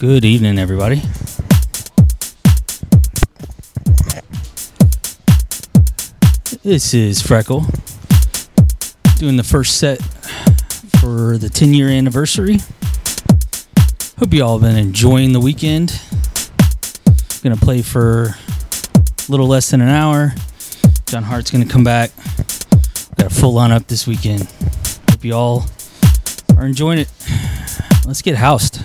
Good evening, everybody. This is Freckle doing the first set for the 10 year anniversary. Hope you all have been enjoying the weekend. Gonna play for a little less than an hour. John Hart's gonna come back. Got a full lineup this weekend. Hope you all are enjoying it. Let's get housed.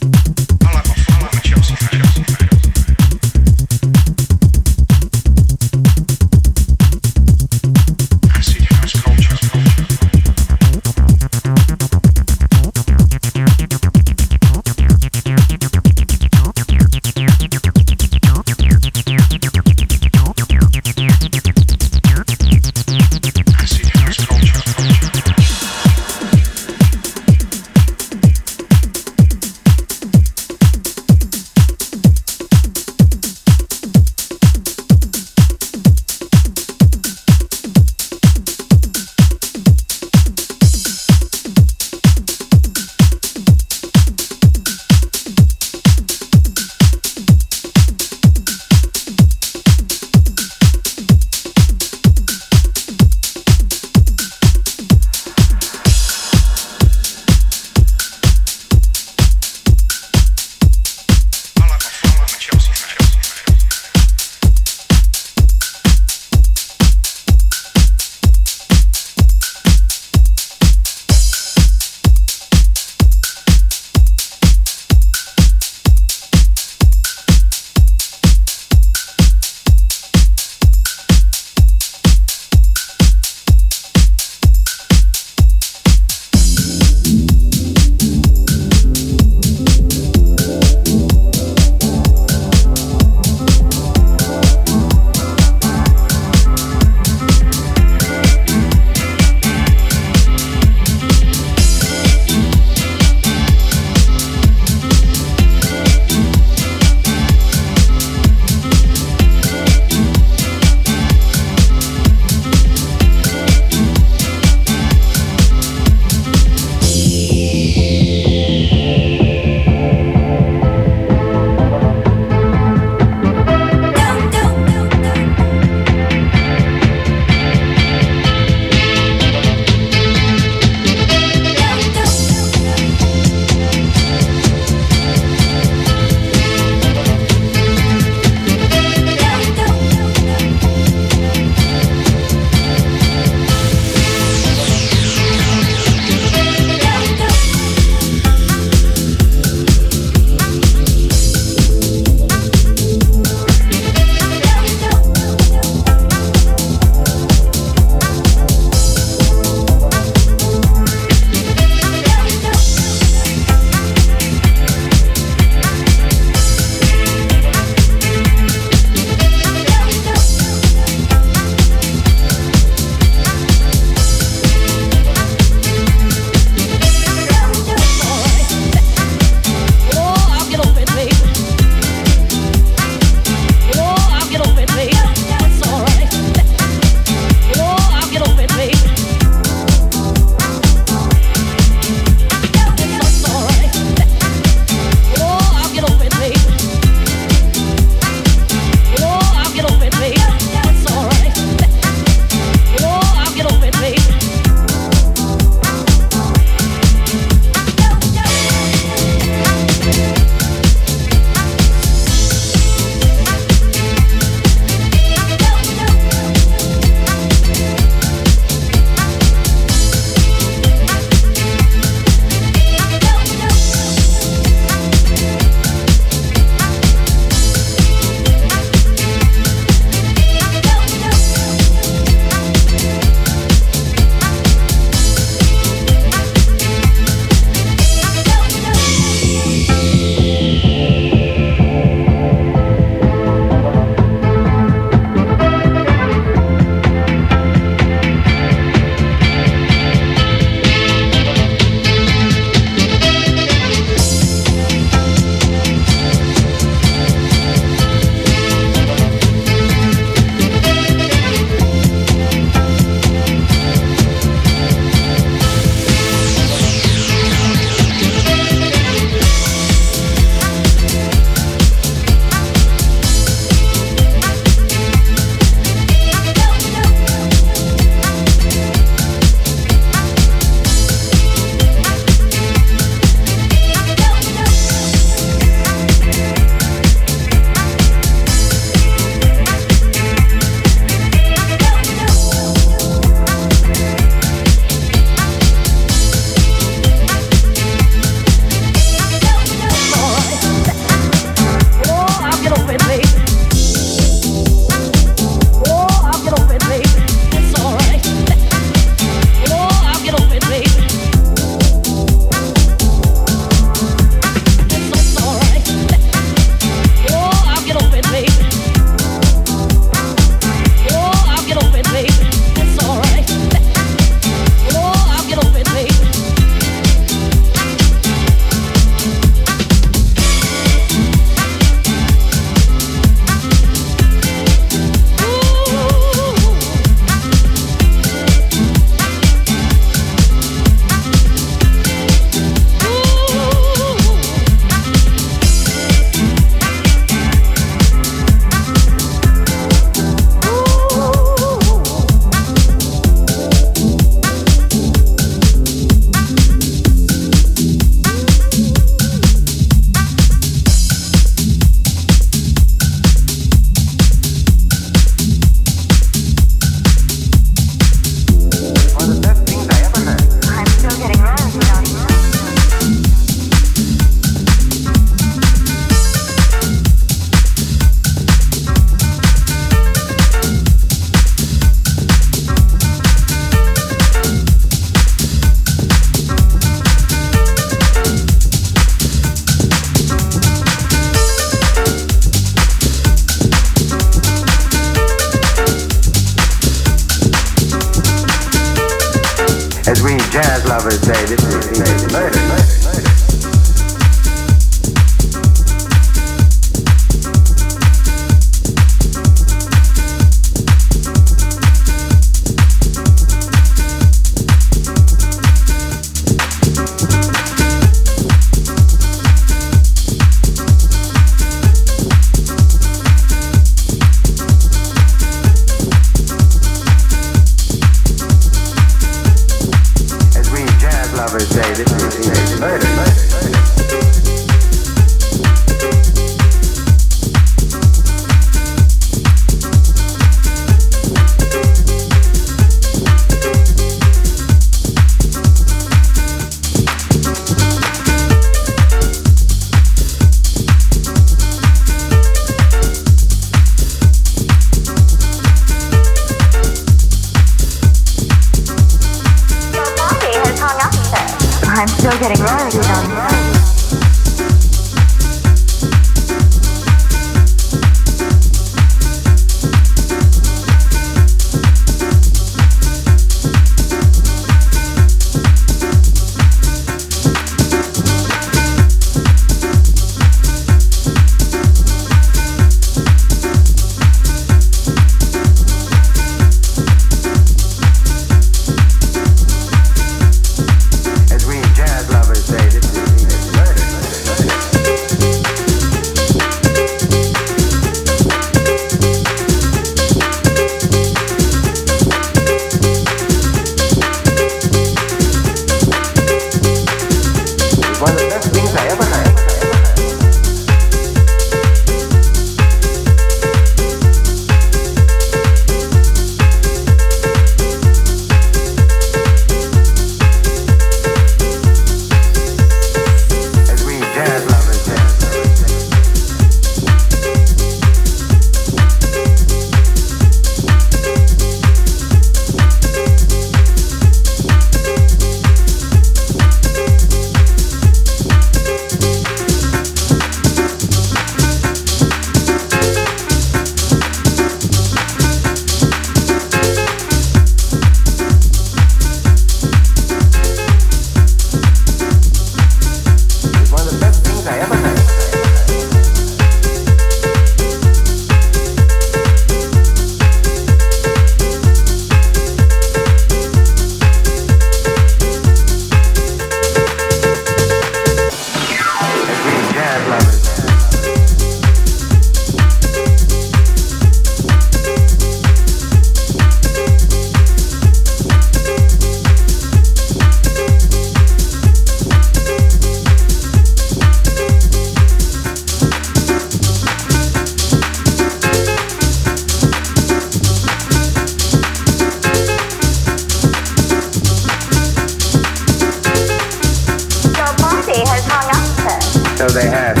so they have.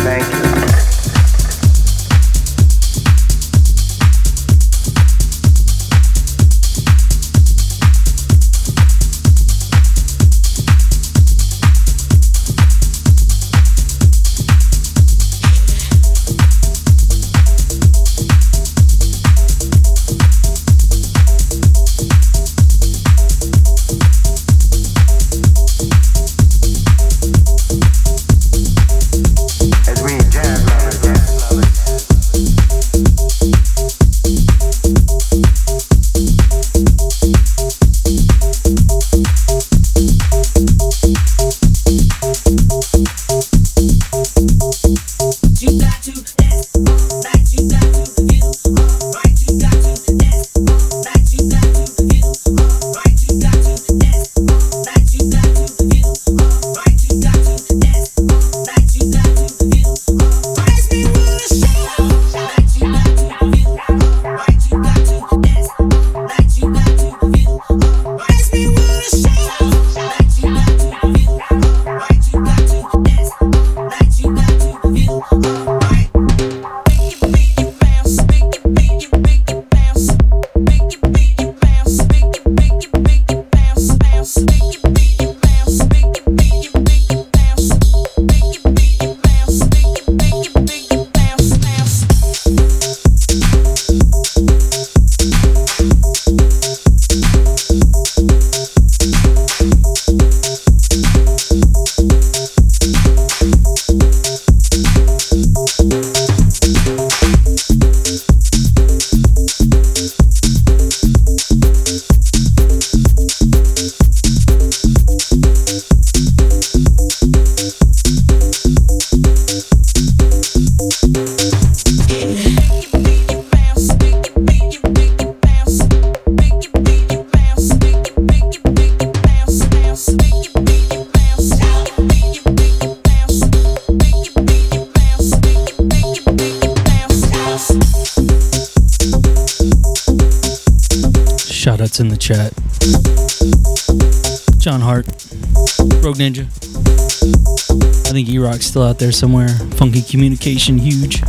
Still out there somewhere. Funky Communication, huge.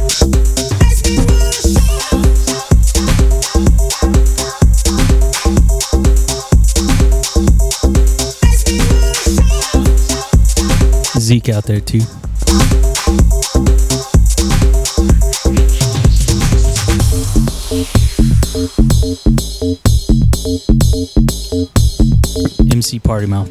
Zeke out there too. MC Party Mouth.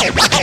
Oh,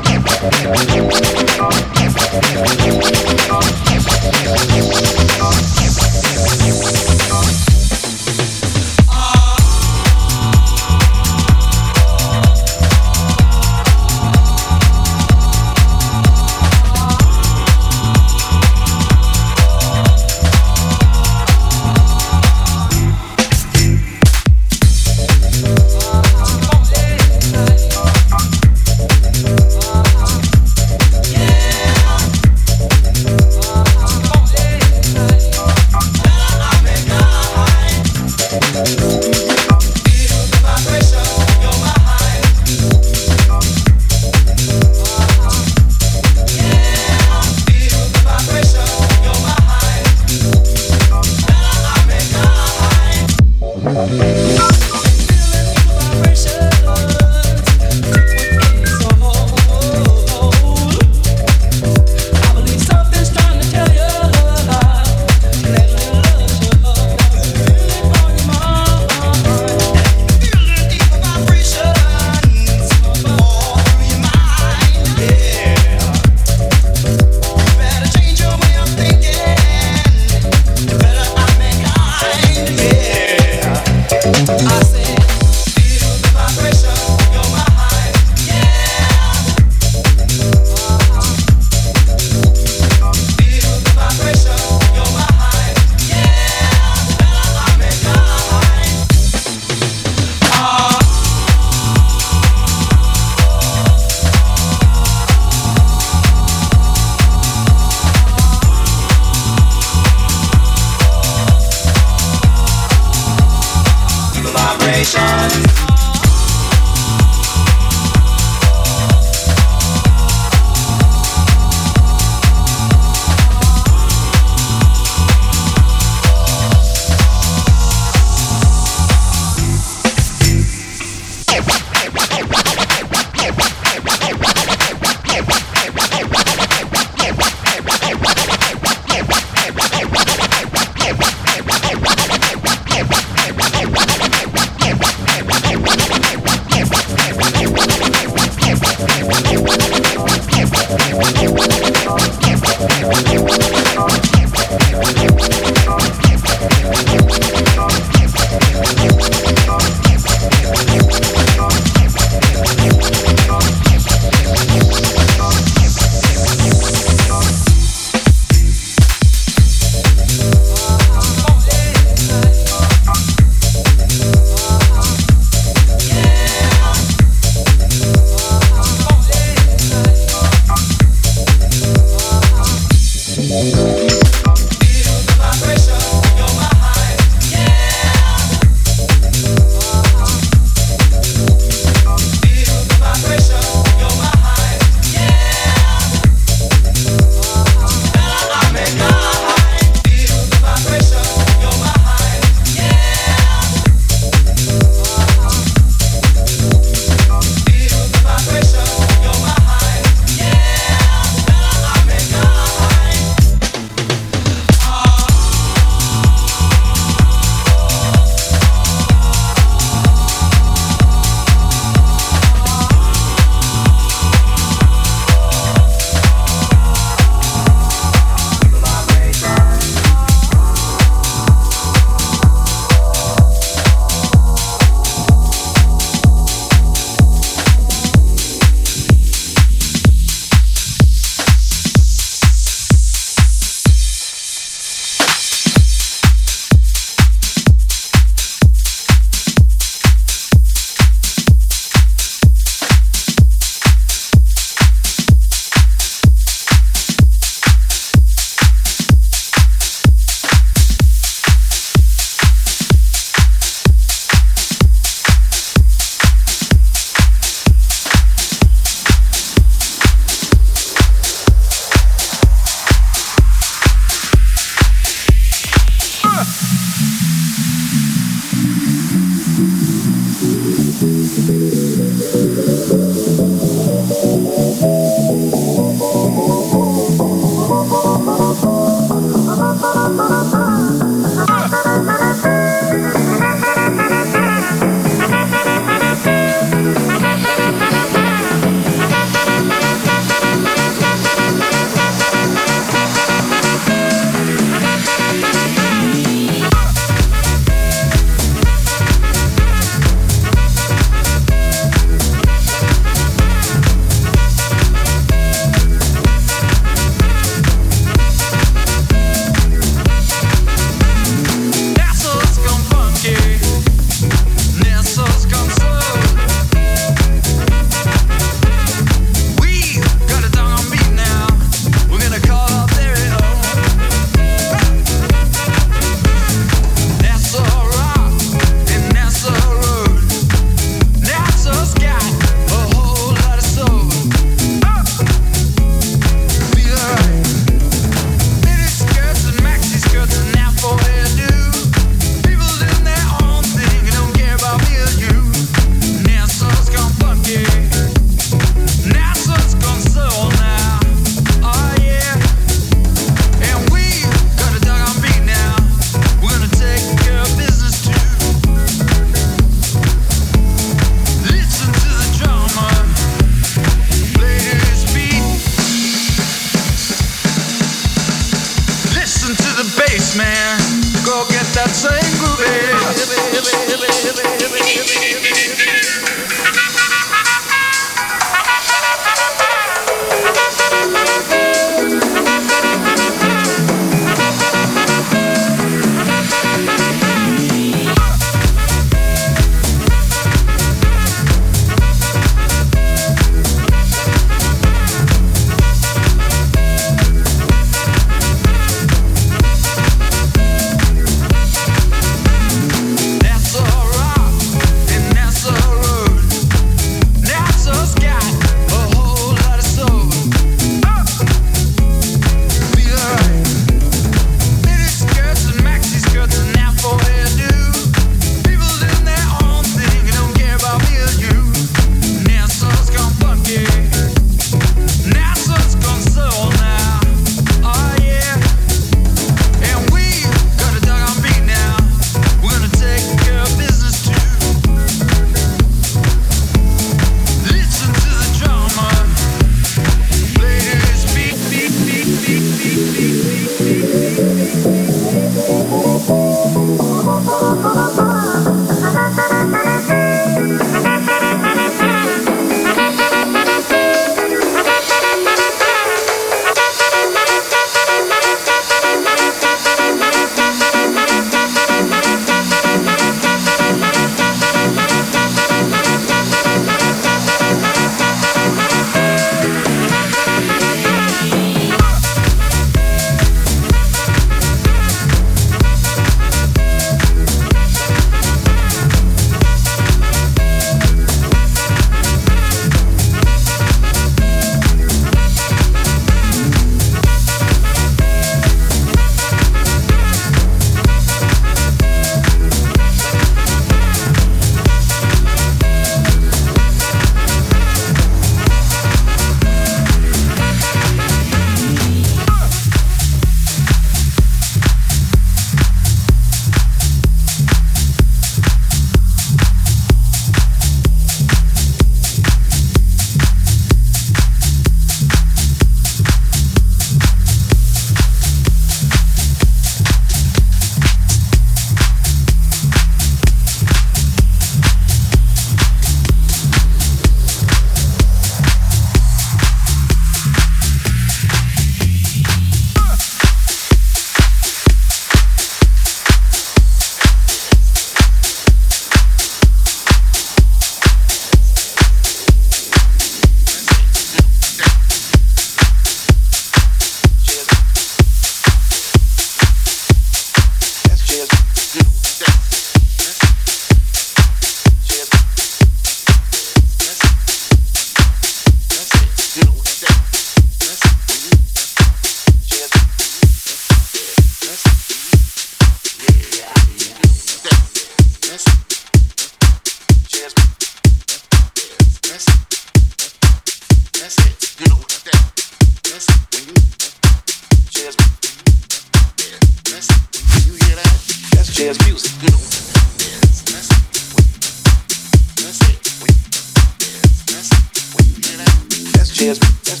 jazz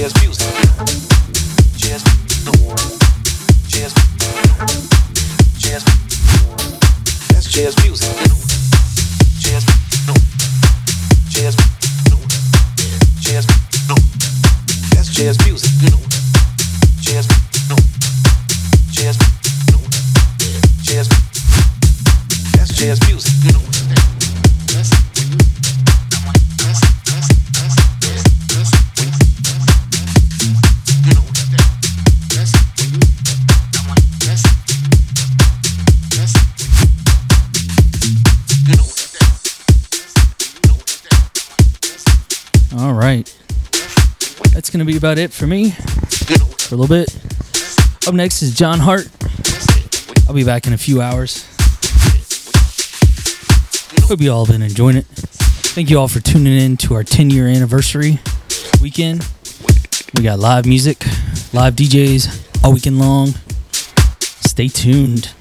music. About it for me for a little bit. Up next is John Hart. I'll be back in a few hours. Hope you all been enjoying it. Thank you all for tuning in to our 10 year anniversary weekend. We got live music, live DJs all weekend long. Stay tuned.